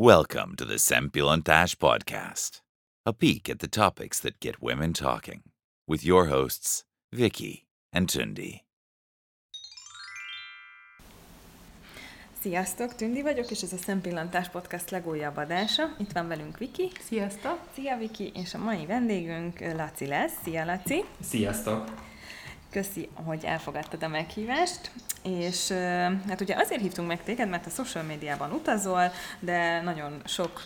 Welcome to the Sempilantash podcast, a peek at the topics that get women talking, with your hosts, Vicky and Tundi. Sziasztok, Tündi vagyok, és ez a Szempillantás Podcast legújabb adása. Itt van velünk Viki. Sziasztok! Szia Viki, és a mai vendégünk Laci lesz. Szia Laci! Sziasztok! Köszi, hogy elfogadtad a meghívást, és hát ugye azért hívtunk meg téged, mert a social médiában utazol, de nagyon sok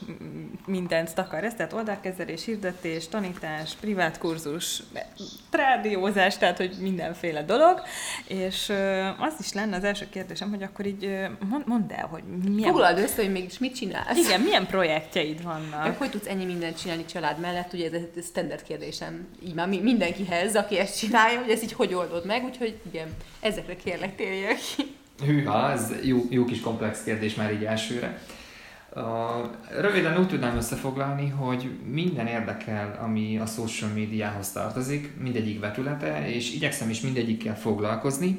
mindent takar ez, tehát oldalkezelés, hirdetés, tanítás, privát kurzus, rádiózás, tehát hogy mindenféle dolog, és az is lenne az első kérdésem, hogy akkor így mondd el, hogy milyen... Foglald össze, hogy mégis mit csinálsz. Igen, milyen projektjeid vannak. Meg hogy tudsz ennyi mindent csinálni család mellett, ugye ez egy standard kérdésem így már mindenkihez, aki ezt csinálja, hogy ez így hogy oldod meg, úgyhogy igen, ezekre kérlek térjek ki. Hűha, ez jó, jó kis komplex kérdés már így elsőre. Röviden úgy tudnám összefoglalni, hogy minden érdekel, ami a social médiához tartozik, mindegyik vetülete, és igyekszem is mindegyikkel foglalkozni.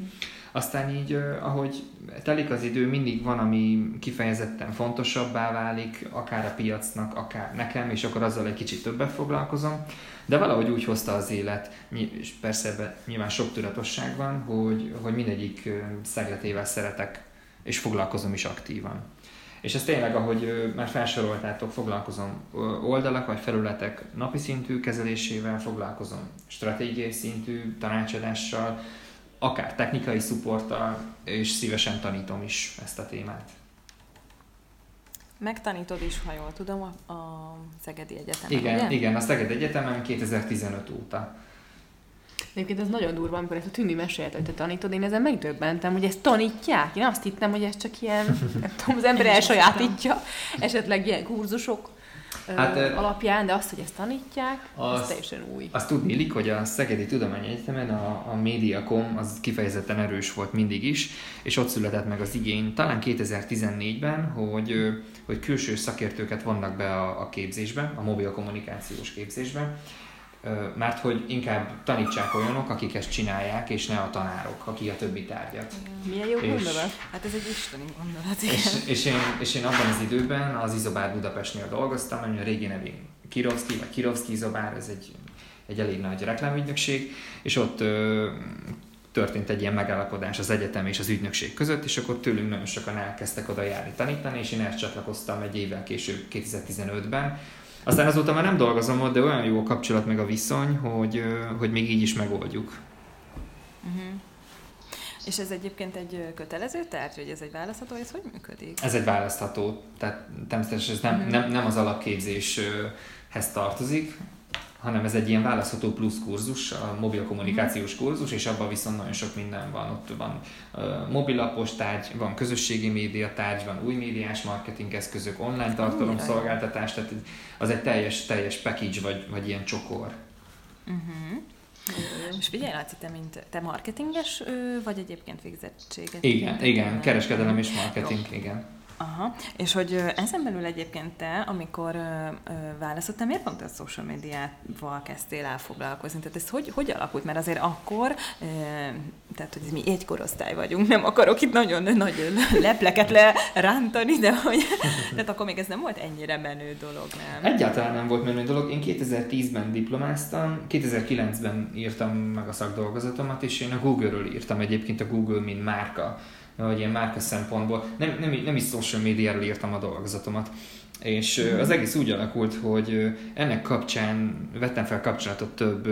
Aztán így, ahogy telik az idő, mindig van, ami kifejezetten fontosabbá válik, akár a piacnak, akár nekem, és akkor azzal egy kicsit többet foglalkozom. De valahogy úgy hozta az élet, és persze ebben nyilván sok tudatosság van, hogy, hogy mindegyik szegletével szeretek, és foglalkozom is aktívan. És ez tényleg, ahogy már felsoroltátok, foglalkozom oldalak vagy felületek napi szintű kezelésével, foglalkozom stratégiai szintű tanácsadással, akár technikai szupporttal, és szívesen tanítom is ezt a témát. Megtanítod is, ha jól tudom, a, a Szegedi Egyetemen, Igen, ugye? igen, a Szegedi Egyetemen 2015 óta. Egyébként ez nagyon durva, amikor ezt a Tündi mesélte, hogy te tanítod, én ezen megdöbbentem, hogy ezt tanítják. Én azt hittem, hogy ez csak ilyen, nem tudom, az ember elsajátítja, esetleg ilyen kurzusok hát, alapján, de azt, hogy ezt tanítják, az, teljesen új. Azt tudni hogy a Szegedi Tudományegyetemen a, a Mediacom az kifejezetten erős volt mindig is, és ott született meg az igény, talán 2014-ben, hogy, hogy külső szakértőket vannak be a, a képzésbe, a mobil kommunikációs képzésbe, mert hogy inkább tanítsák olyanok, akik ezt csinálják, és ne a tanárok, akik a többi tárgyat. Milyen jó gondolat? Hát ez egy isteni gondolat, igen. És, és, én, és én abban az időben az Izobár Budapestnél dolgoztam, ami a régi nevén Kirovszki, vagy Kirovszki Izobár, ez egy, egy elég nagy reklámügynökség, és ott ö, történt egy ilyen megállapodás az egyetem és az ügynökség között, és akkor tőlünk nagyon sokan elkezdtek oda járni tanítani, és én ezt csatlakoztam egy évvel később, 2015-ben, aztán azóta már nem dolgozom ott, de olyan jó a kapcsolat meg a viszony, hogy, hogy még így is megoldjuk. Uh-huh. És ez egyébként egy kötelező tárgy, vagy ez egy választható, ez hogy működik? Ez egy választható, tehát természetesen ez nem, uh-huh. nem, nem az alapképzéshez tartozik, hanem ez egy ilyen választható plusz kurzus, a mobil kommunikációs kurzus, és abban viszont nagyon sok minden van. Ott van uh, mobilapos tárgy, van közösségi média tárgy, van új médiás marketing eszközök, online tartalomszolgáltatás, tehát az egy teljes, teljes package, vagy, vagy ilyen csokor. Uh-huh. És figyelj, Laci, te, mint te marketinges vagy egyébként végzettséget? Igen, igen, kereskedelem és marketing, Jó. igen. Aha, és hogy ezen belül egyébként te, amikor választottál, miért pont a social médiával kezdtél el foglalkozni? Tehát ez hogy, hogy alakult? Mert azért akkor, tehát hogy mi egy korosztály vagyunk, nem akarok itt nagyon nagy lepleket lerántani, de hogy, tehát akkor még ez nem volt ennyire menő dolog, nem? Egyáltalán nem volt menő dolog. Én 2010-ben diplomáztam, 2009-ben írtam meg a szakdolgozatomat, és én a Google-ről írtam egyébként a Google, mint márka hogy ilyen márka szempontból, nem, nem, nem is social médiáról írtam a dolgozatomat. És az egész úgy alakult, hogy ennek kapcsán vettem fel kapcsolatot több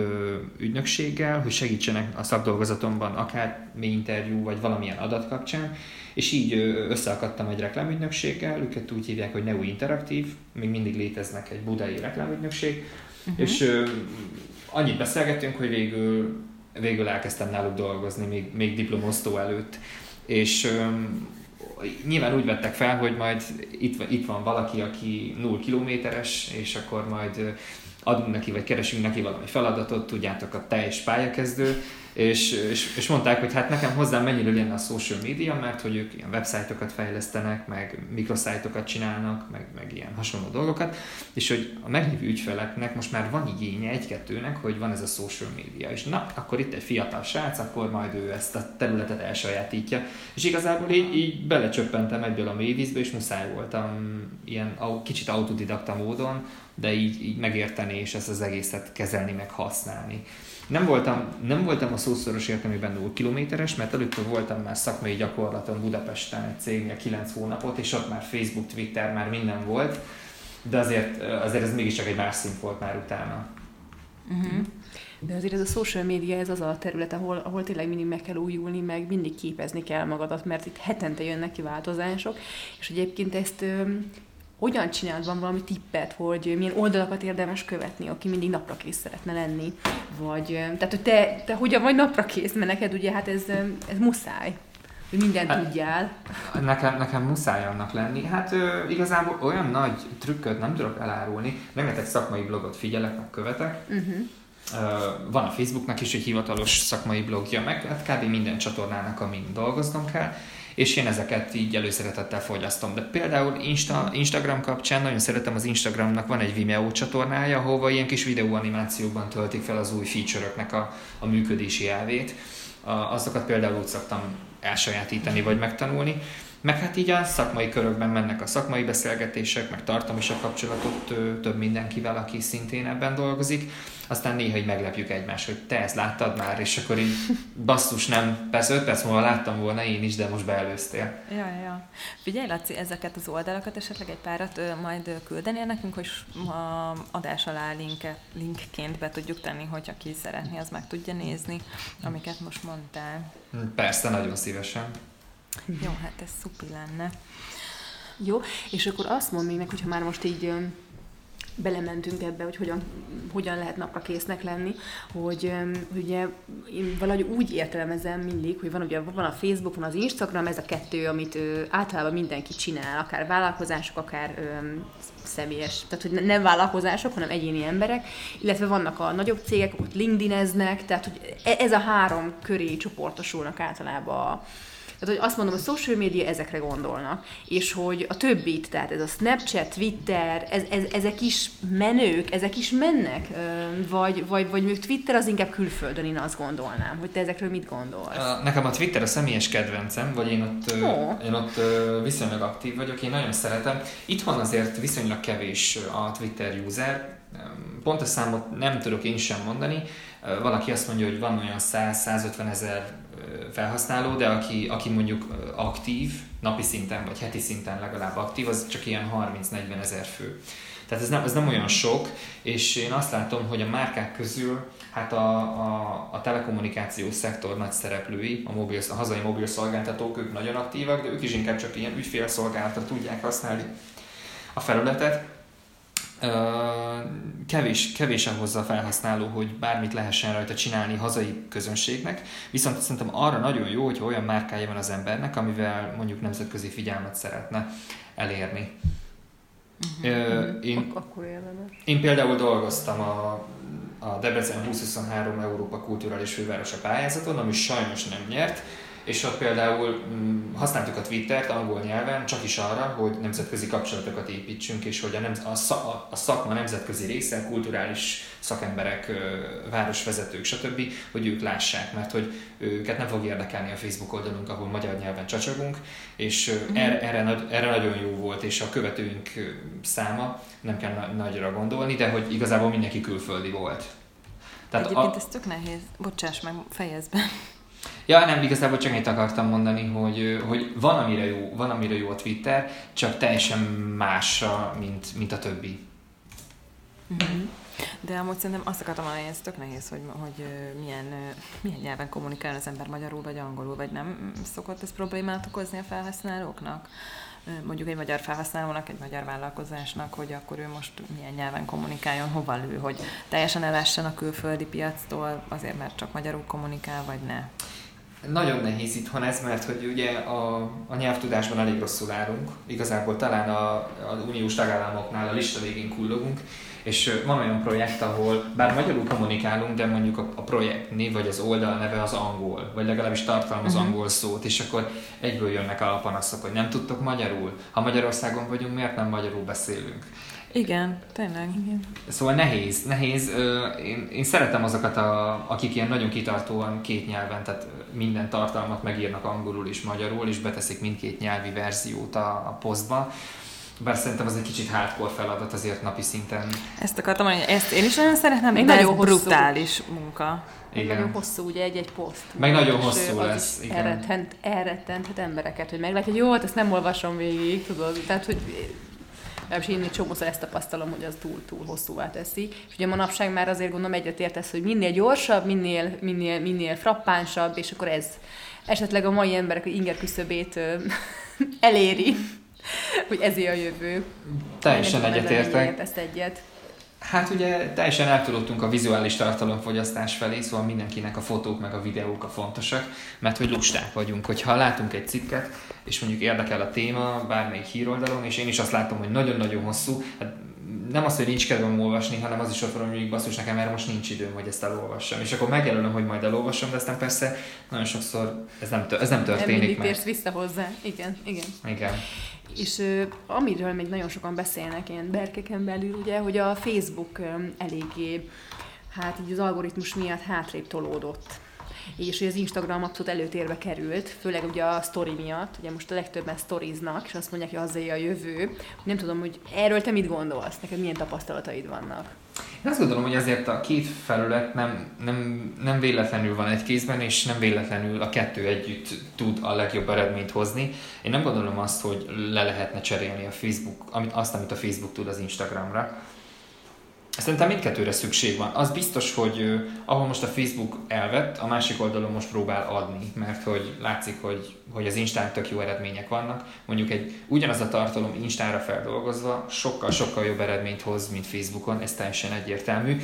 ügynökséggel, hogy segítsenek a szakdolgozatomban, akár mi interjú, vagy valamilyen adat kapcsán, és így összeakadtam egy reklámügynökséggel, őket úgy hívják, hogy Neu Interaktív, még mindig léteznek egy budai reklámügynökség, uh-huh. és annyit beszélgettünk, hogy végül, végül elkezdtem náluk dolgozni, még, még diplomosztó előtt és um, nyilván úgy vettek fel, hogy majd itt, itt van valaki, aki 0 kilométeres, és akkor majd adunk neki, vagy keresünk neki valami feladatot, tudjátok, a teljes pályakezdő, és, és, és mondták, hogy hát nekem hozzám mennyire lenne a social media, mert hogy ők ilyen websájtokat fejlesztenek, meg mikroszájtokat csinálnak, meg, meg ilyen hasonló dolgokat, és hogy a meglévő ügyfeleknek most már van igénye egy-kettőnek, hogy van ez a social media, és na, akkor itt egy fiatal srác, akkor majd ő ezt a területet elsajátítja, és igazából így, így belecsöppentem ebből a mélyvízbe, és muszáj voltam ilyen kicsit autodidakta módon, de így, így megérteni, és ezt az egészet kezelni, meg használni. Nem voltam, nem voltam a szószoros értelmében 0 kilométeres, mert előtte voltam már szakmai gyakorlaton Budapesten egy cégnél 9 hónapot, és ott már Facebook, Twitter, már minden volt, de azért, azért ez mégiscsak egy más szint volt már utána. Uh-huh. De azért ez a social media, ez az a terület, ahol, ahol tényleg mindig meg kell újulni, meg mindig képezni kell magadat, mert itt hetente jönnek ki változások, és egyébként ezt hogyan csinált van valami tippet, hogy milyen oldalakat érdemes követni, aki mindig napra kész szeretne lenni, vagy tehát, hogy te, te hogyan vagy napra kész, mert neked ugye hát ez, ez muszáj hogy mindent hát, tudjál. Nekem, nekem muszáj annak lenni. Hát ö, igazából olyan nagy trükköt nem tudok elárulni. Rengeteg szakmai blogot figyelek, meg követek. Uh-huh. Van a Facebooknak is egy hivatalos szakmai blogja, meg hát kb. minden csatornának, amin dolgoznom kell és én ezeket így előszeretettel fogyasztom. De például Insta, Instagram kapcsán nagyon szeretem az Instagramnak, van egy Vimeo csatornája, ahova ilyen kis videóanimációkban töltik fel az új feature-öknek a, a működési elvét. Azokat például úgy szoktam elsajátítani vagy megtanulni. Meg hát így a szakmai körökben mennek a szakmai beszélgetések, meg tartom is a kapcsolatot több mindenkivel, aki szintén ebben dolgozik. Aztán néha így meglepjük egymást, hogy te ezt láttad már, és akkor így basszus nem, persze 5 perc múlva láttam volna én is, de most beelőztél. Ja, ja. Figyelj, Laci, ezeket az oldalakat esetleg egy párat ö, majd küldenél nekünk, hogy a adás alá linket, linkként be tudjuk tenni, hogy aki szeretné, az meg tudja nézni, amiket most mondtál. Persze, nagyon szívesen. Jó, hát ez szupi lenne. Jó, és akkor azt mond még meg, hogyha már most így belementünk ebbe, hogy hogyan, hogyan lehet napra késznek lenni, hogy ugye én valahogy úgy értelmezem mindig, hogy van ugye van a Facebook, van az Instagram, ez a kettő, amit ö, általában mindenki csinál, akár vállalkozások, akár ö, személyes, tehát hogy nem vállalkozások, hanem egyéni emberek, illetve vannak a nagyobb cégek, ott LinkedIneznek, tehát hogy e, ez a három köré csoportosulnak általában a, tehát, hogy azt mondom, hogy social media ezekre gondolnak, és hogy a többit, tehát ez a Snapchat, Twitter, ez, ez, ezek is menők, ezek is mennek, vagy, vagy, vagy még Twitter az inkább külföldön, én azt gondolnám, hogy te ezekről mit gondolsz? Nekem a Twitter a személyes kedvencem, vagy én ott, oh. én ott viszonylag aktív vagyok, én nagyon szeretem. Itthon azért viszonylag kevés a Twitter user, pontos számot nem tudok én sem mondani. Valaki azt mondja, hogy van olyan 100-150 ezer felhasználó, de aki, aki mondjuk aktív, napi szinten vagy heti szinten legalább aktív, az csak ilyen 30-40 ezer fő. Tehát ez nem, ez nem olyan sok, és én azt látom, hogy a márkák közül hát a, a, a telekommunikációs szektor nagy szereplői, a, mobil, a hazai mobil szolgáltatók, ők nagyon aktívak, de ők is inkább csak ilyen ügyfélszolgálatra tudják használni a felületet, kevés, kevés ahhoz a felhasználó, hogy bármit lehessen rajta csinálni hazai közönségnek, viszont szerintem arra nagyon jó, hogy olyan márkája van az embernek, amivel mondjuk nemzetközi figyelmet szeretne elérni. Uh-huh. Én, én például dolgoztam a, a Debrecen 2023 Európa Kulturális Fővárosa pályázaton, ami sajnos nem nyert, és ott például mm, használtuk a Twittert angol nyelven csak is arra, hogy nemzetközi kapcsolatokat építsünk, és hogy a, nem, a, szak, a szakma nemzetközi része, kulturális szakemberek, városvezetők, stb., hogy ők lássák, mert hogy őket nem fog érdekelni a Facebook oldalunk, ahol magyar nyelven csacsogunk, és mm. erre, erre, erre nagyon jó volt, és a követőink száma nem kell nagyra gondolni, de hogy igazából mindenki külföldi volt. Tehát Egyébként a... ez tök nehéz. Bocsáss meg, fejezd be. Ja, nem, igazából csak ennyit akartam mondani, hogy, hogy van, amire jó, van, amire jó a Twitter, csak teljesen más, mint, mint a többi. Mm-hmm. De amúgy szerintem azt akartam mondani, ez tök nehéz, hogy, hogy milyen, milyen nyelven kommunikál az ember magyarul vagy angolul, vagy nem szokott ez problémát okozni a felhasználóknak? mondjuk egy magyar felhasználónak, egy magyar vállalkozásnak, hogy akkor ő most milyen nyelven kommunikáljon, hova lő, hogy teljesen elessen a külföldi piactól, azért mert csak magyarul kommunikál, vagy ne. Nagyon nehéz itthon ez, mert hogy ugye a, a nyelvtudásban elég rosszul állunk. Igazából talán a, a uniós tagállamoknál a lista végén kullogunk, És van olyan projekt, ahol bár magyarul kommunikálunk, de mondjuk a, a projekt név vagy az oldal neve az angol, vagy legalábbis tartalmaz uh-huh. angol szót, és akkor egyből jönnek a panaszok, hogy nem tudtok magyarul. Ha Magyarországon vagyunk, miért nem magyarul beszélünk? Igen, tényleg. Igen. Szóval nehéz, nehéz. Én, én szeretem azokat, a, akik ilyen nagyon kitartóan két nyelven, tehát minden tartalmat megírnak angolul és magyarul, és beteszik mindkét nyelvi verziót a, a posztba. Bár szerintem az egy kicsit hardcore feladat azért napi szinten. Ezt akartam mondani, ezt én is nagyon szeretem, még nagyon hosszú. brutális munka. Igen. Nagyon hosszú ugye egy-egy poszt. Meg nagyon hosszú lesz. Igen. Elrettent, elrettenthet embereket, hogy meglátja, hogy jó, hát ezt nem olvasom végig, tudod. Tehát, hogy legalábbis én egy csomószor ezt tapasztalom, hogy az túl-túl hosszúvá teszi. És ugye manapság már azért gondolom egyre tértesz, hogy minél gyorsabb, minél, minél, minél frappánsabb, és akkor ez esetleg a mai emberek inger küszöbét eléri, hogy ezé a jövő. Teljesen egyetértek. Ezt egyet. Hát ugye teljesen eltudottunk a vizuális tartalomfogyasztás felé, szóval mindenkinek a fotók meg a videók a fontosak, mert hogy lusták vagyunk. Hogyha látunk egy cikket, és mondjuk érdekel a téma bármelyik híroldalon, és én is azt látom, hogy nagyon-nagyon hosszú, hát nem az, hogy nincs kedvem olvasni, hanem az is ott van, hogy basszus nekem erre most nincs időm, hogy ezt elolvassam. És akkor megjelölöm, hogy majd elolvasom, de aztán persze nagyon sokszor ez nem, ez nem történik nem meg. vissza hozzá. Igen, igen. Igen. És uh, amiről még nagyon sokan beszélnek ilyen berkeken belül, ugye, hogy a Facebook um, eléggé, hát így az algoritmus miatt hátrébb tolódott és hogy az Instagram abszolút előtérbe került, főleg ugye a story miatt, ugye most a legtöbben sztoriznak, és azt mondják, hogy azért a jövő. Nem tudom, hogy erről te mit gondolsz, neked milyen tapasztalataid vannak? Én azt gondolom, hogy azért a két felület nem, nem, nem véletlenül van egy kézben, és nem véletlenül a kettő együtt tud a legjobb eredményt hozni. Én nem gondolom azt, hogy le lehetne cserélni a Facebook, amit, azt, amit a Facebook tud az Instagramra. Szerintem mindkettőre szükség van. Az biztos, hogy ahol most a Facebook elvett, a másik oldalon most próbál adni, mert hogy látszik, hogy, hogy az Instán tök jó eredmények vannak. Mondjuk egy ugyanaz a tartalom Instára feldolgozva sokkal-sokkal jobb eredményt hoz, mint Facebookon, ez teljesen egyértelmű.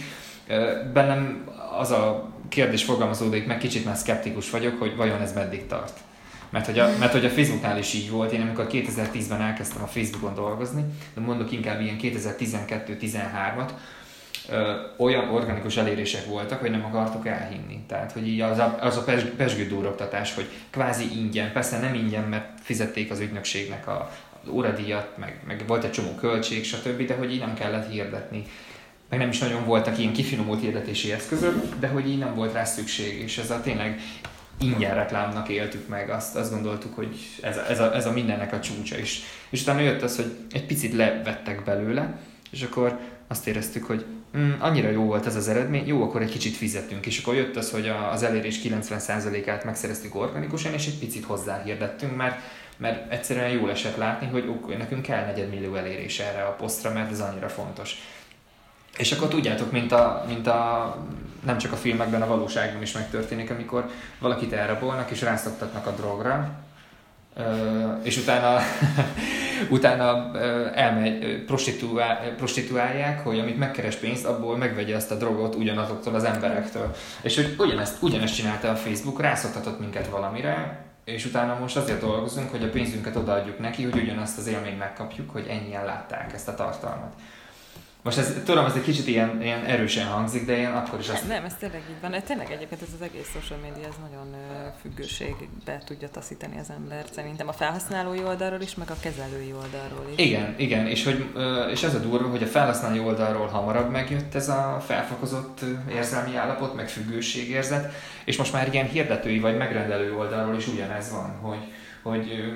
Bennem az a kérdés fogalmazódik, meg kicsit már szkeptikus vagyok, hogy vajon ez meddig tart. Mert hogy, a, mert hogy a Facebooknál is így volt, én amikor 2010-ben elkezdtem a Facebookon dolgozni, de mondok inkább ilyen 2012-13-at, olyan organikus elérések voltak, hogy nem akartuk elhinni. Tehát, hogy így az a, az a pesgő duroktatás, hogy kvázi ingyen, persze nem ingyen, mert fizették az ügynökségnek a, az óradíjat, meg, meg volt egy csomó költség, stb., de hogy így nem kellett hirdetni. Meg nem is nagyon voltak ilyen kifinomult hirdetési eszközök, de hogy így nem volt rá szükség, és ez a tényleg ingyen reklámnak éltük meg, azt, azt gondoltuk, hogy ez a, ez, a, ez a mindennek a csúcsa is. És utána jött az, hogy egy picit levettek belőle, és akkor azt éreztük, hogy mm, annyira jó volt ez az eredmény, jó, akkor egy kicsit fizetünk. És akkor jött az, hogy az elérés 90%-át megszereztük organikusan, és egy picit hozzáhirdettünk, mert, mert egyszerűen jól esett látni, hogy ó, nekünk kell negyedmillió elérés erre a posztra, mert ez annyira fontos. És akkor tudjátok, mint a, mint a nem csak a filmekben, a valóságban is megtörténik, amikor valakit elrabolnak és rászoktatnak a drogra, és utána, utána elmegy, prostituál, prostituálják, hogy amit megkeres pénzt, abból megvegye ezt a drogot ugyanazoktól az emberektől. És hogy ugyanezt, ugyanezt csinálta a Facebook, rászoktatott minket valamire, és utána most azért dolgozunk, hogy a pénzünket odaadjuk neki, hogy ugyanazt az élményt megkapjuk, hogy ennyien látták ezt a tartalmat. Most ez, tudom, ez egy kicsit ilyen, ilyen erősen hangzik, de én akkor is azt... Nem, nem ez tényleg így van. Tényleg egyébként ez az egész social media, ez nagyon függőségbe tudja taszítani az embert. Szerintem a felhasználói oldalról is, meg a kezelői oldalról is. Igen, igen, és, hogy, és ez a durva, hogy a felhasználói oldalról hamarabb megjött ez a felfokozott érzelmi állapot, meg függőségérzet, és most már ilyen hirdetői vagy megrendelő oldalról is ugyanez van, hogy, hogy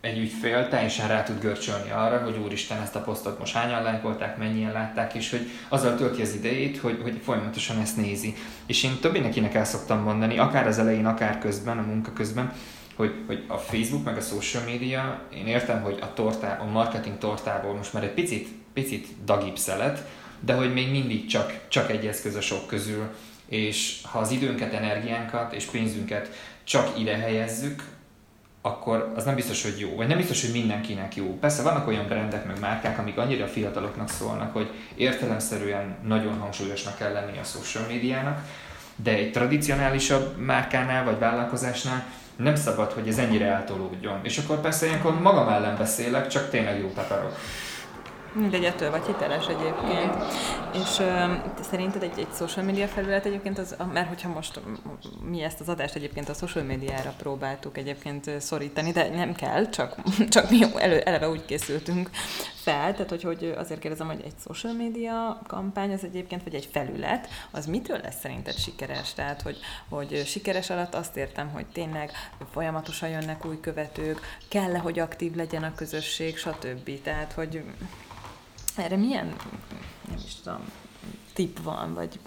egy ügyfél teljesen rá tud görcsölni arra, hogy úristen, ezt a posztot most hányan lájkolták, mennyien látták, és hogy azzal tölti az idejét, hogy, hogy folyamatosan ezt nézi. És én több mindenkinek el szoktam mondani, akár az elején, akár közben, a munka közben, hogy, hogy a Facebook meg a social media, én értem, hogy a, tortá, a marketing tortából most már egy picit, picit dagibb szelet, de hogy még mindig csak, csak egy eszköz a sok közül, és ha az időnket, energiánkat és pénzünket csak ide helyezzük, akkor az nem biztos, hogy jó, vagy nem biztos, hogy mindenkinek jó. Persze vannak olyan brendek, meg márkák, amik annyira fiataloknak szólnak, hogy értelemszerűen nagyon hangsúlyosnak kell lenni a social médiának, de egy tradicionálisabb márkánál vagy vállalkozásnál nem szabad, hogy ez ennyire eltolódjon. És akkor persze ilyenkor magam ellen beszélek, csak tényleg jó takarok. Mindegy, ettől vagy hiteles egyébként. És ö, szerinted egy, egy social media felület egyébként, az, mert hogyha most mi ezt az adást egyébként a social médiára próbáltuk egyébként szorítani, de nem kell, csak, csak mi elő, eleve úgy készültünk fel, tehát hogy, hogy azért kérdezem, hogy egy social media kampány az egyébként, vagy egy felület, az mitől lesz szerinted sikeres? Tehát, hogy, hogy sikeres alatt azt értem, hogy tényleg folyamatosan jönnek új követők, kell-e, hogy aktív legyen a közösség, stb. Tehát, hogy erre milyen, nem is tudom, tip van, vagy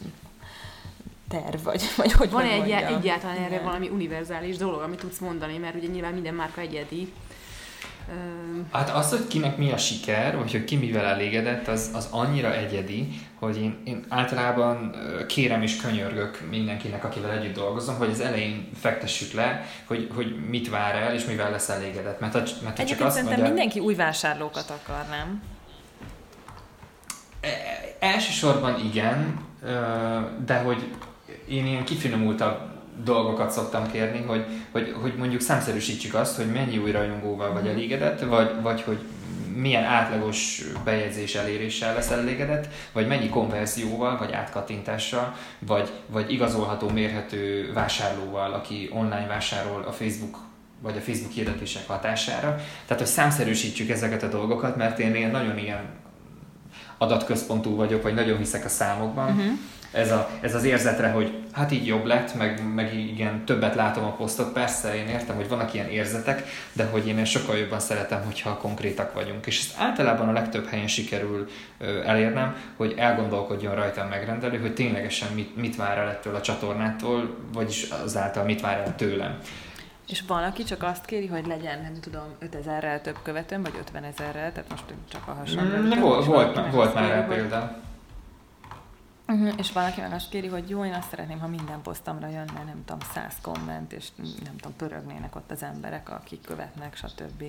terv, vagy, vagy hogy Van egy, egyáltalán erre Igen. valami univerzális dolog, amit tudsz mondani, mert ugye nyilván minden márka egyedi. Hát az, hogy kinek mi a siker, vagy hogy ki mivel elégedett, az, az annyira egyedi, hogy én, én általában kérem és könyörgök mindenkinek, akivel együtt dolgozom, hogy az elején fektessük le, hogy, hogy mit vár el, és mivel lesz elégedett. Mert, ha, mert ha csak Egyébként azt szerintem mondja, mindenki új vásárlókat akar, nem? E- Elsősorban igen, de hogy én ilyen kifinomultabb dolgokat szoktam kérni, hogy, hogy, hogy mondjuk számszerűsítsük azt, hogy mennyi új rajongóval vagy elégedett, vagy, vagy hogy milyen átlagos bejegyzés eléréssel lesz elégedett, vagy mennyi konverzióval, vagy átkattintással, vagy, vagy igazolható, mérhető vásárlóval, aki online vásárol a Facebook vagy a Facebook hirdetések hatására. Tehát, hogy számszerűsítsük ezeket a dolgokat, mert én ilyen nagyon ilyen adatközpontú vagyok, vagy nagyon hiszek a számokban. Uh-huh. Ez, a, ez az érzetre, hogy hát így jobb lett, meg, meg igen, többet látom a posztot. Persze, én értem, hogy vannak ilyen érzetek, de hogy én sokkal jobban szeretem, hogyha konkrétak vagyunk. És ezt általában a legtöbb helyen sikerül ö, elérnem, hogy elgondolkodjon rajtam megrendelő, hogy ténylegesen mit, mit vár el ettől a csatornától, vagyis azáltal mit vár el tőlem. És van, aki csak azt kéri, hogy legyen, nem tudom, 5000-rel több követőm, vagy 50 ezerrel, tehát most csak a hasonló. Mm, volt, volt, volt már rá példa. Uh-huh. És van, aki meg azt kéri, hogy jó, én azt szeretném, ha minden posztomra jönne, nem tudom, száz komment, és nem tudom, pörögnének ott az emberek, akik követnek, stb.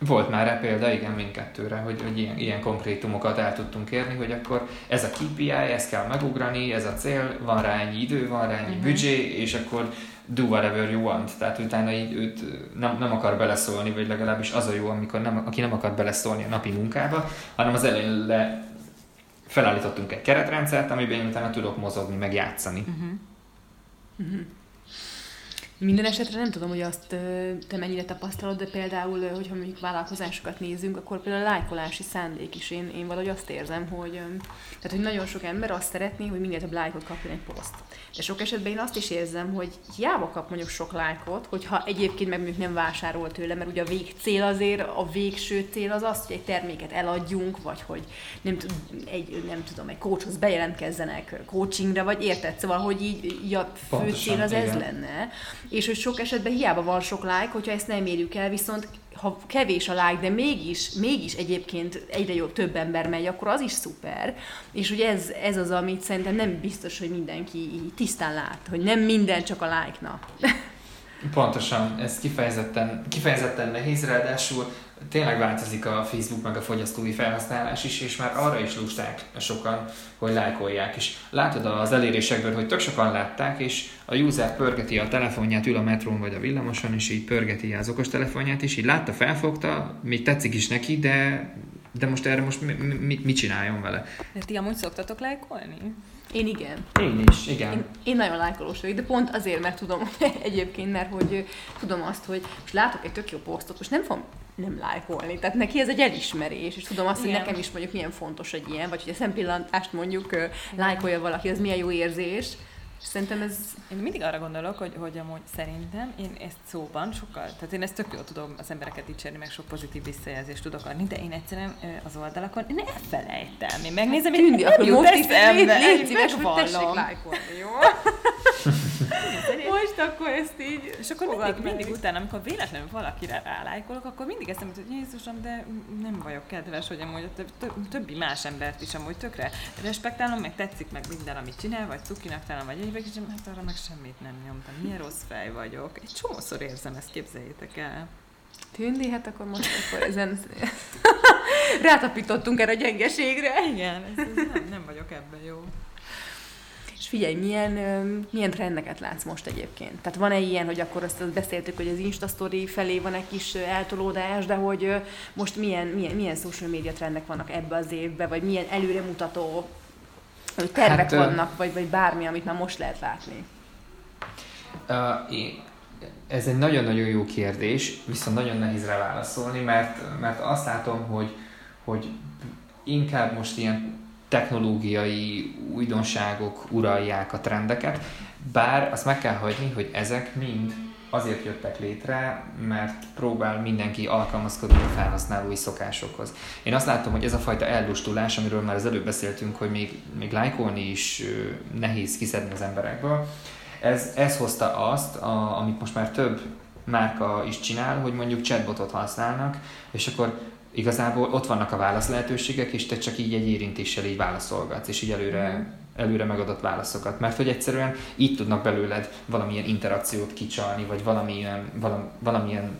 Volt már rá példa, igen, mindkettőre, hogy, hogy ilyen, ilyen konkrétumokat el tudtunk érni, hogy akkor ez a KPI, ezt kell megugrani, ez a cél, van rá ennyi idő, van rá ennyi uh-huh. büdzsé, és akkor do whatever you want. Tehát utána így őt nem, nem akar beleszólni, vagy legalábbis az a jó, amikor nem, aki nem akar beleszólni a napi munkába, hanem az elején le felállítottunk egy keretrendszert, amiben én utána tudok mozogni, meg játszani. Uh-huh. Minden esetre nem tudom, hogy azt te mennyire tapasztalod, de például, hogyha mondjuk vállalkozásokat nézünk, akkor például a lájkolási szándék is. Én, én valahogy azt érzem, hogy, tehát, hogy nagyon sok ember azt szeretné, hogy minél több lájkot kapjon egy poszt. De sok esetben én azt is érzem, hogy hiába kap mondjuk sok lájkot, hogyha egyébként meg mondjuk nem vásárol tőle, mert ugye a végcél azért, a végső cél az az, hogy egy terméket eladjunk, vagy hogy nem, egy, nem tudom, egy coachhoz bejelentkezzenek coachingra, vagy érted? Szóval, hogy így, így a fő Pontosan, cél az ez igen. lenne, és hogy sok esetben hiába van sok like, hogyha ezt nem érjük el, viszont ha kevés a like, de mégis, mégis egyébként egyre jobb több ember megy, akkor az is szuper. És ugye ez, ez az, amit szerintem nem biztos, hogy mindenki így tisztán lát, hogy nem minden csak a like-na. Pontosan, ez kifejezetten, kifejezetten nehéz, ráadásul tényleg változik a Facebook meg a fogyasztói felhasználás is, és már arra is lusták sokan, hogy lájkolják. És látod az elérésekből, hogy tök sokan látták, és a user pörgeti a telefonját, ül a metrón vagy a villamoson, és így pörgeti az okos telefonját, és így látta, felfogta, még tetszik is neki, de, de most erre most mi, mi, mit csináljon vele? De ti amúgy szoktatok lájkolni? Én igen. Én is, igen. Én, én nagyon lájkolós vagyok, de pont azért, mert tudom egyébként, mert hogy tudom azt, hogy most látok egy tök jó posztot, most nem fogom nem lájkolni. Tehát neki ez egy elismerés, és tudom azt, hogy Igen. nekem is mondjuk milyen fontos egy ilyen, vagy hogy a szempillantást mondjuk lájkolja valaki, az milyen jó érzés. És szerintem ez Én mindig arra gondolok, hogy, hogy amúgy szerintem én ezt szóban sokkal, tehát én ezt tök jól tudom az embereket dicsérni, meg sok pozitív visszajelzést tudok adni, de én egyszerűen az oldalakon én elfelejtem. Én megnézem, és Tündi, nem akkor jut eszembe, légy én szíves, hogy tessék lájkolni, jó? Most akkor ezt így És akkor mindig, meg. mindig utána, amikor véletlenül valakire rálájkolok, akkor mindig eszembe hogy Jézusom, de nem vagyok kedves, hogy amúgy a több, több, többi más embert is amúgy tökre respektálom, meg tetszik meg minden, amit csinál, vagy cukinak talán, vagy egyébként, és hát arra meg semmit nem nyomtam. Milyen rossz fej vagyok. Egy csomószor érzem ezt, képzeljétek el. Tündi, hát akkor most akkor ezen rátapítottunk erre a gyengeségre. Igen, ez, ez nem, nem vagyok ebben jó. Figyelj, milyen, milyen trendeket látsz most egyébként? Tehát van-e ilyen, hogy akkor azt, beszéltük, hogy az Insta Story felé van egy kis eltolódás, de hogy most milyen, milyen, milyen social media trendek vannak ebbe az évbe, vagy milyen előremutató hogy tervek hát, vannak, vagy, vagy bármi, amit már most lehet látni? Uh, ez egy nagyon-nagyon jó kérdés, viszont nagyon nehéz rá válaszolni, mert, mert azt látom, hogy, hogy inkább most ilyen technológiai újdonságok uralják a trendeket, bár azt meg kell hagyni, hogy ezek mind azért jöttek létre, mert próbál mindenki alkalmazkodni a felhasználói szokásokhoz. Én azt látom, hogy ez a fajta eldustulás, amiről már az előbb beszéltünk, hogy még, még lájkolni is nehéz kiszedni az emberekből, ez, ez hozta azt, a, amit most már több márka is csinál, hogy mondjuk chatbotot használnak, és akkor igazából ott vannak a válasz lehetőségek, és te csak így egy érintéssel így válaszolgatsz, és így előre, mhm. előre megadott válaszokat. Mert hogy egyszerűen így tudnak belőled valamilyen interakciót kicsalni, vagy valamilyen, valam, valamilyen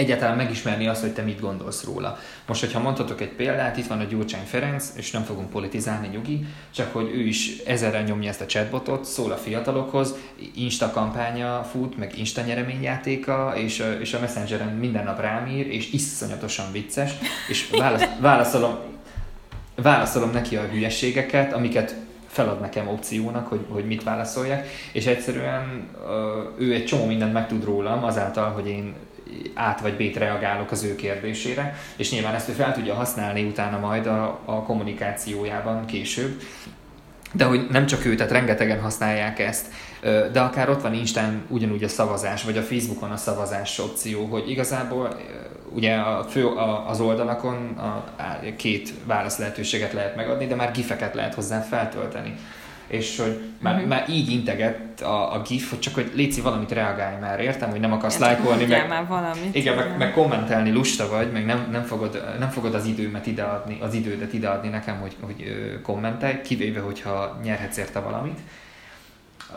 egyáltalán megismerni azt, hogy te mit gondolsz róla. Most, hogyha mondhatok egy példát, itt van a Gyurcsány Ferenc, és nem fogunk politizálni, nyugi, csak hogy ő is ezerrel nyomja ezt a chatbotot, szól a fiatalokhoz, Insta kampánya fut, meg Insta nyereményjátéka, és, és a Messengeren minden nap rám ír, és iszonyatosan vicces, és válasz, válaszolom, válaszolom neki a hülyeségeket, amiket felad nekem opciónak, hogy, hogy mit válaszoljak, és egyszerűen ő egy csomó mindent megtud rólam azáltal, hogy én át vagy B-t reagálok az ő kérdésére, és nyilván ezt ő fel tudja használni utána majd a, a kommunikációjában később. De hogy nem csak ő, tehát rengetegen használják ezt, de akár ott van Instán ugyanúgy a szavazás, vagy a Facebookon a szavazás opció, hogy igazából ugye a fő, a, az oldalakon a, a két válasz lehetőséget lehet megadni, de már gifeket lehet hozzá feltölteni és hogy már, uh-huh. már így integet a, a GIF, hogy csak hogy léci valamit reagálj már, értem, hogy nem akarsz lájkolni, meg, már valamit, igen, meg, meg, kommentelni lusta vagy, meg nem, nem, fogod, nem fogod az időmet ideadni, az idődet ideadni nekem, hogy, hogy kommentelj, kivéve, hogyha nyerhetsz érte valamit.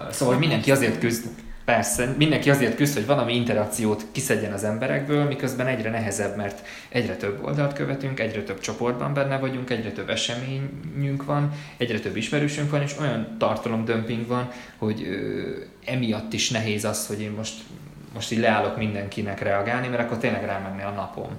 Szóval, hogy mindenki azért küzd, Persze, mindenki azért küzd, hogy valami interakciót kiszedjen az emberekből, miközben egyre nehezebb, mert egyre több oldalt követünk, egyre több csoportban benne vagyunk, egyre több eseményünk van, egyre több ismerősünk van, és olyan tartalomdömping van, hogy ö, emiatt is nehéz az, hogy én most, most így leállok mindenkinek reagálni, mert akkor tényleg rámenne a napom.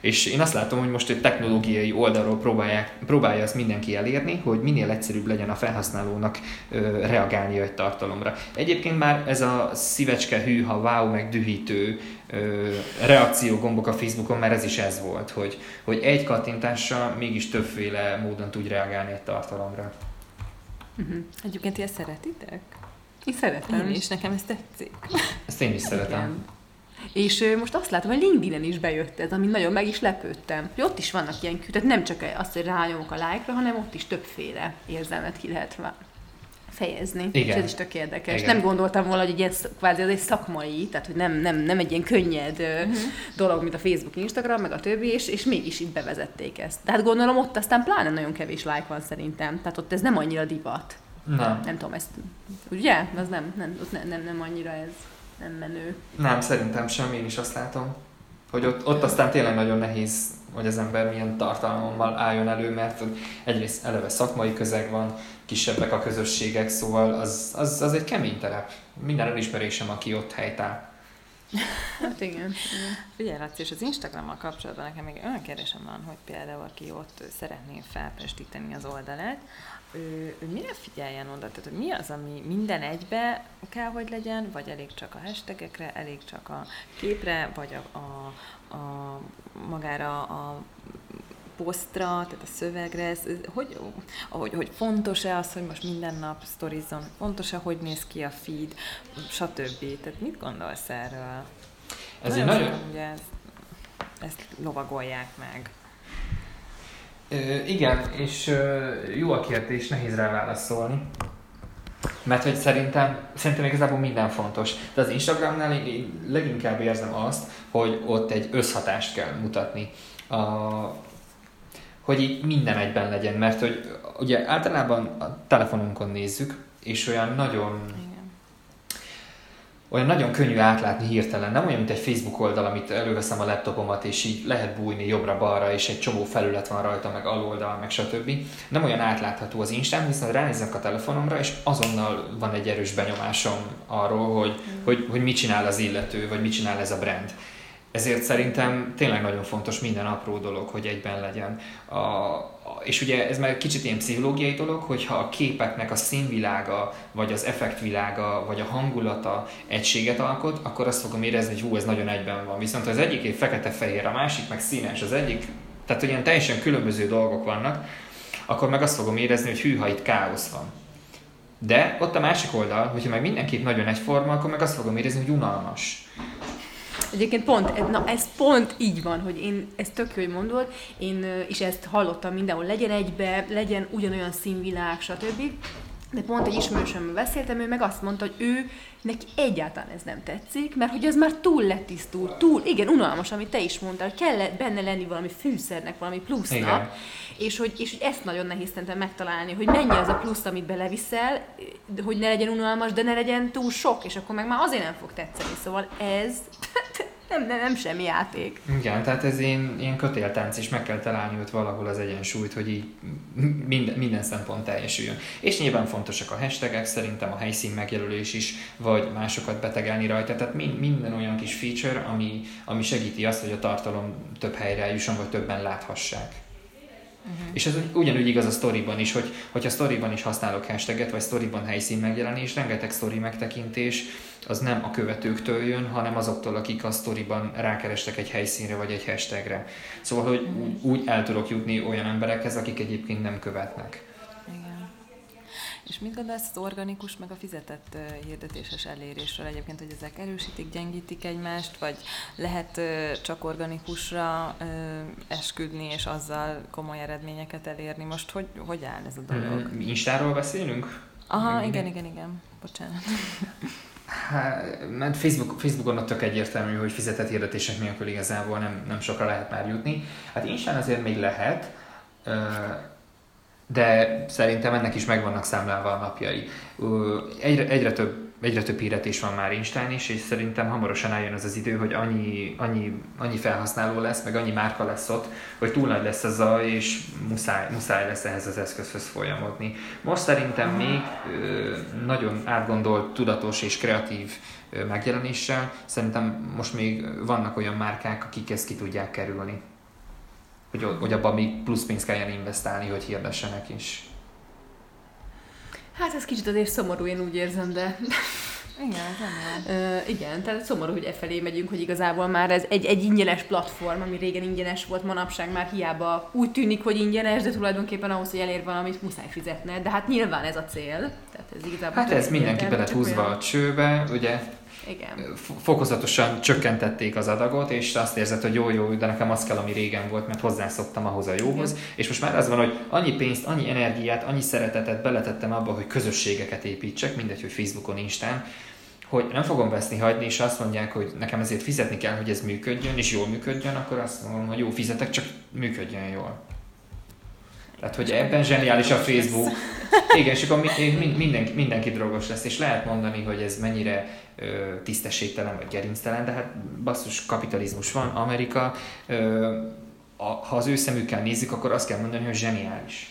És én azt látom, hogy most egy technológiai oldalról próbálják, próbálja ezt mindenki elérni, hogy minél egyszerűbb legyen a felhasználónak ö, reagálni egy tartalomra. Egyébként már ez a szívecske hűha, wow, meg dühítő ö, reakciógombok a Facebookon, mert ez is ez volt, hogy, hogy egy kattintással mégis többféle módon tud reagálni egy tartalomra. Uh-huh. Egyébként ti ezt szeretitek? Én szeretem. Én is, nekem ez tetszik. Ezt én is szeretem. Igen. És most azt látom, hogy LinkedIn-en is bejött ez, ami nagyon meg is lepődtem. Hogy ott is vannak ilyen tehát nem csak azt, hogy rányomok a lájkra, hanem ott is többféle érzelmet ki lehet fejezni. Igen. És ez is tök érdekes. Igen. Nem gondoltam volna, hogy egy kvázi ez egy szakmai, tehát hogy nem, nem, nem egy ilyen könnyed uh-huh. dolog, mint a Facebook, Instagram, meg a többi, és, és mégis itt bevezették ezt. Tehát gondolom ott aztán pláne nagyon kevés like van szerintem. Tehát ott ez nem annyira divat. Nem. Nem tudom, ezt, ugye? Az nem, nem, ott nem, nem, nem annyira ez nem menő. Nem, szerintem sem, én is azt látom. Hogy ott, ott aztán tényleg nagyon nehéz, hogy az ember milyen tartalommal álljon elő, mert egyrészt eleve szakmai közeg van, kisebbek a közösségek, szóval az, az, az egy kemény terep. Minden elismerésem, aki ott helytáll. Hát igen. Figyelj, Laci, és az Instagrammal kapcsolatban nekem még olyan kérdésem van, hogy például aki ott szeretné felpestíteni az oldalát, ő, ő mire figyeljen oda? Tehát, hogy mi az, ami minden egybe kell, hogy legyen, vagy elég csak a hashtagekre, elég csak a képre, vagy a, a, a magára a posztra, tehát a szövegre, ez, hogy, hogy, hogy fontos-e az, hogy most minden nap sztorizom, fontos-e, hogy néz ki a feed, stb. Tehát mit gondolsz erről? Ez nagyon, egy nagyon... Ugye ezt, ezt lovagolják meg. Igen, és jó a kérdés, nehéz rá válaszolni. Mert hogy szerintem, szerintem igazából minden fontos. De az Instagramnál én leginkább érzem azt, hogy ott egy összhatást kell mutatni. A, hogy így minden egyben legyen, mert hogy ugye általában a telefonunkon nézzük, és olyan nagyon... Olyan nagyon könnyű átlátni hirtelen, nem olyan, mint egy Facebook oldal, amit előveszem a laptopomat, és így lehet bújni jobbra-balra, és egy csomó felület van rajta, meg aloldal, meg stb. Nem olyan átlátható az Instán, viszont ránézek a telefonomra, és azonnal van egy erős benyomásom arról, hogy, mm. hogy, hogy mit csinál az illető, vagy mit csinál ez a brand. Ezért szerintem tényleg nagyon fontos minden apró dolog, hogy egyben legyen. A, és ugye ez már kicsit ilyen pszichológiai dolog, hogyha a képeknek a színvilága, vagy az effektvilága, vagy a hangulata egységet alkot, akkor azt fogom érezni, hogy hú, ez nagyon egyben van. Viszont az egyik egy fekete-fehér, a másik meg színes, az egyik, tehát olyan teljesen különböző dolgok vannak, akkor meg azt fogom érezni, hogy hűha, itt káosz van. De ott a másik oldal, hogyha meg mindenképp nagyon egyforma, akkor meg azt fogom érezni, hogy unalmas. Egyébként pont, na ez pont így van, hogy én, ez tök jó, hogy mondod, én is ezt hallottam mindenhol, legyen egybe, legyen ugyanolyan színvilág, stb. De pont egy ismerősömmel beszéltem, ő meg azt mondta, hogy ő, neki egyáltalán ez nem tetszik, mert hogy az már túl letisztul, túl, igen, unalmas, amit te is mondtál, hogy kell benne lenni valami fűszernek, valami plusznak, igen. és hogy, és hogy ezt nagyon nehéz szerintem megtalálni, hogy mennyi az a plusz, amit beleviszel, hogy ne legyen unalmas, de ne legyen túl sok, és akkor meg már azért nem fog tetszeni, szóval ez nem, nem, nem semmi játék. Igen, tehát ez ilyen, ilyen kötéltánc, és meg kell találni ott valahol az egyensúlyt, hogy így minden, minden szempont teljesüljön. És nyilván fontosak a hashtagek, szerintem a helyszín megjelölés is, vagy másokat betegelni rajta, tehát mind, minden olyan kis feature, ami, ami segíti azt, hogy a tartalom több helyre jusson, vagy többen láthassák. Uh-huh. És ez ugyanúgy igaz a storyban is, hogy hogyha storyban is használok hashtaget, vagy storyban helyszín megjelenés, rengeteg story megtekintés, az nem a követőktől jön, hanem azoktól, akik a sztoriban rákerestek egy helyszínre vagy egy hashtagre. Szóval, hogy mhm. úgy, úgy el tudok jutni olyan emberekhez, akik egyébként nem követnek. És mit gondolsz az organikus meg a fizetett hirdetéses elérésről egyébként, hogy ezek erősítik, gyengítik egymást, vagy lehet csak organikusra esküdni, és azzal komoly eredményeket elérni? Most hogy, hogy áll ez a dolog? Instáról beszélünk? Aha, igen, igen, igen. Bocsánat. Hát, mert Facebook, Facebookon ott tök egyértelmű, hogy fizetett hirdetések nélkül igazából nem, nem sokra lehet már jutni. Hát Instán azért még lehet, de szerintem ennek is megvannak számlálva a napjai. Egyre, egyre több egyre több hirdetés van már Instán is, és szerintem hamarosan eljön az az idő, hogy annyi, annyi, annyi felhasználó lesz, meg annyi márka lesz ott, hogy túl nagy lesz az a, és muszáj, muszáj lesz ehhez az eszközhöz folyamodni. Most szerintem még nagyon átgondolt, tudatos és kreatív megjelenéssel, szerintem most még vannak olyan márkák, akik ezt ki tudják kerülni. Hogy, hogy abban még plusz pénzt kelljen investálni, hogy hirdessenek is. Hát ez kicsit azért szomorú, én úgy érzem, de... Igen, nem uh, igen, tehát szomorú, hogy e felé megyünk, hogy igazából már ez egy, egy ingyenes platform, ami régen ingyenes volt, manapság már hiába úgy tűnik, hogy ingyenes, de tulajdonképpen ahhoz, hogy elér valamit, muszáj fizetne. De hát nyilván ez a cél. Tehát ez igazából hát ez mindenki bele húzva olyan... a csőbe, ugye igen. fokozatosan csökkentették az adagot, és azt érzed, hogy jó, jó, de nekem az kell, ami régen volt, mert hozzászoktam ahhoz a jóhoz. Igen. És most már az van, hogy annyi pénzt, annyi energiát, annyi szeretetet beletettem abba, hogy közösségeket építsek, mindegy, hogy Facebookon, Instán, hogy nem fogom veszni hagyni, és azt mondják, hogy nekem ezért fizetni kell, hogy ez működjön, és jól működjön, akkor azt mondom, hogy jó, fizetek, csak működjön jól. Tehát, hogy ebben zseniális a Facebook. Igen, és akkor mindenki, mindenki drogos lesz, és lehet mondani, hogy ez mennyire tisztességtelen vagy gerinctelen, de hát basszus kapitalizmus van, Amerika, ha az ő szemükkel nézzük, akkor azt kell mondani, hogy zseniális.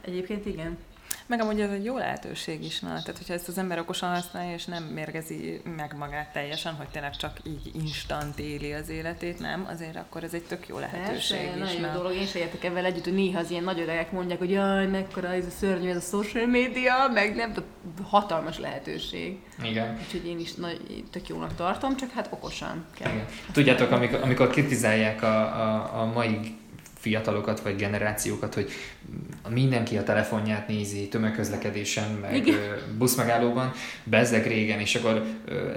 Egyébként igen. Meg amúgy ez egy jó lehetőség is, na, tehát hogyha ezt az ember okosan használja, és nem mérgezi meg magát teljesen, hogy tényleg csak így instant éli az életét, nem, azért akkor ez egy tök jó lehetőség Persze, is. Nagyon jó dolog, én se értek ebben együtt, hogy néha az ilyen nagy öregek mondják, hogy jaj, mekkora ez a szörnyű, ez a social media, meg nem tudom, hatalmas lehetőség. Igen. Úgyhogy én is nagy, tök jónak tartom, csak hát okosan kell. Igen. Tudjátok, amikor, amikor kritizálják a, a, a mai fiatalokat vagy generációkat, hogy mindenki a telefonját nézi tömegközlekedésen, meg Igen. buszmegállóban, bezzeg régen, és akkor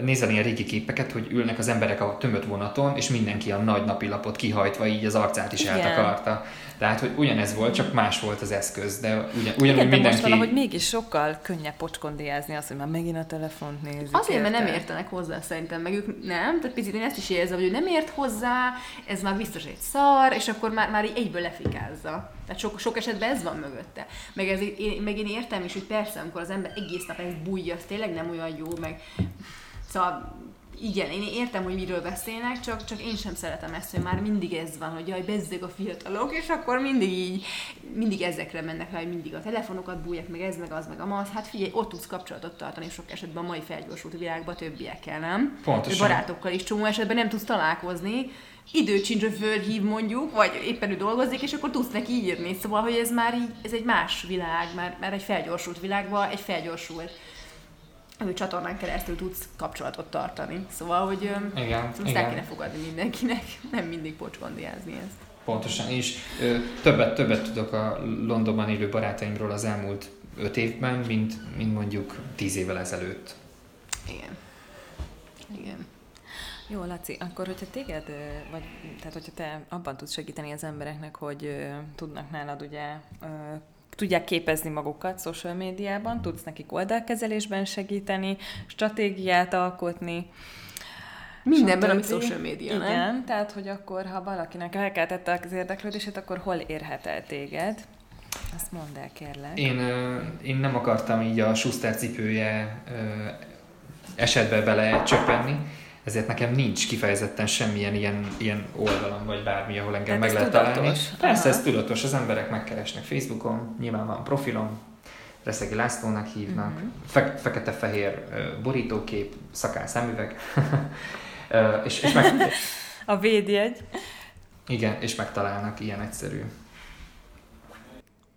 nézel ilyen régi képeket, hogy ülnek az emberek a tömött vonaton, és mindenki a nagy napilapot kihajtva így az arcát is Igen. eltakarta. Tehát, hogy ugyanez volt, csak más volt az eszköz, de ugyan, ugyanúgy Igen, mindenki... most valahogy mégis sokkal könnyebb pocskondiázni azt, hogy már megint a telefont nézik. Azért, mert nem értenek hozzá szerintem, meg ők nem, tehát picit én ezt is érzem, hogy ő nem ért hozzá, ez már biztos egy szar, és akkor már, már így egyből lefikázza. Tehát sok, sok esetben ez van mögötte. Meg, ez, én, meg én értem is, hogy persze, amikor az ember egész nap ezt bújja, az tényleg nem olyan jó, meg Szóval igen, én értem, hogy miről beszélnek, csak, csak én sem szeretem ezt, hogy már mindig ez van, hogy jaj, bezzeg a fiatalok, és akkor mindig így, mindig ezekre mennek rá, hogy mindig a telefonokat bújják, meg ez, meg az, meg a maz. Hát figyelj, ott tudsz kapcsolatot tartani sok esetben a mai felgyorsult világban többiekkel, nem? Pontosan. Barátokkal is csomó esetben nem tudsz találkozni, időt sincs, hogy fölhív mondjuk, vagy éppen ő dolgozik, és akkor tudsz neki írni. Szóval, hogy ez már így, ez egy más világ, már, már egy felgyorsult világban, egy felgyorsult ő csatornán keresztül tudsz kapcsolatot tartani. Szóval, hogy Igen, ezt el igen. kéne fogadni mindenkinek, nem mindig pocskondiázni ezt. Pontosan, és ö, többet, többet tudok a Londonban élő barátaimról az elmúlt öt évben, mint, mint mondjuk tíz évvel ezelőtt. Igen. Igen. Jó, Laci, akkor hogyha téged, vagy tehát hogyha te abban tudsz segíteni az embereknek, hogy tudnak nálad ugye tudják képezni magukat social médiában, tudsz nekik oldalkezelésben segíteni, stratégiát alkotni. Mindenben, ami social media, Igen, nem? tehát hogy akkor, ha valakinek elkeltette az érdeklődését, akkor hol érhet el téged? Azt mondd el, kérlek. Én, én nem akartam így a Schuster cipője esetbe bele csöppenni, ezért nekem nincs kifejezetten semmilyen ilyen, ilyen oldalam, vagy bármi, ahol engem Tehát meg lehet tudatos? találni. Persze, Aha. ez tudatos, az emberek megkeresnek Facebookon, nyilván van profilom, Reszegi Lászlónak hívnak, Mhm. fe- fekete-fehér ö, borítókép, szakál szemüveg, Ö, és, és meg, A védjegy. igen, és megtalálnak, ilyen egyszerű.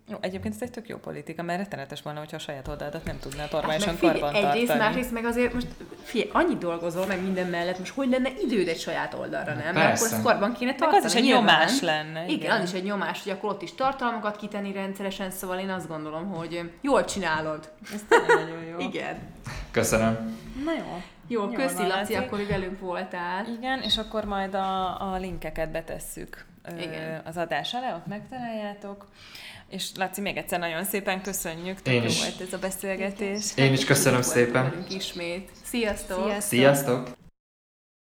Jó, egyébként ez egy tök jó politika, mert rettenetes volna, hogyha a saját oldaladat nem tudná Hát normálisan meg figyelj, karban egyrészt, tartani. másrészt meg azért most figyelj, annyit dolgozol meg minden mellett, most hogy lenne időd egy saját oldalra, nem? Mert akkor ezt karban kéne Meg tartani. az is egy nyilván. nyomás lenne. Igen, az is egy nyomás, hogy akkor ott is tartalmakat kitenni rendszeresen, szóval én azt gondolom, hogy jól csinálod. Ez nagyon jó. Igen. Köszönöm. Na jó. Jó, Jól köszi Laci, akkor, hogy velünk voltál. Igen, és akkor majd a, a linkeket betesszük Igen. az adás alá, ott megtaláljátok. És Laci, még egyszer nagyon szépen köszönjük, tök jó volt ez a beszélgetés. Én is köszönöm szépen. ismét. Sziasztok! Sziasztok! Sziasztok!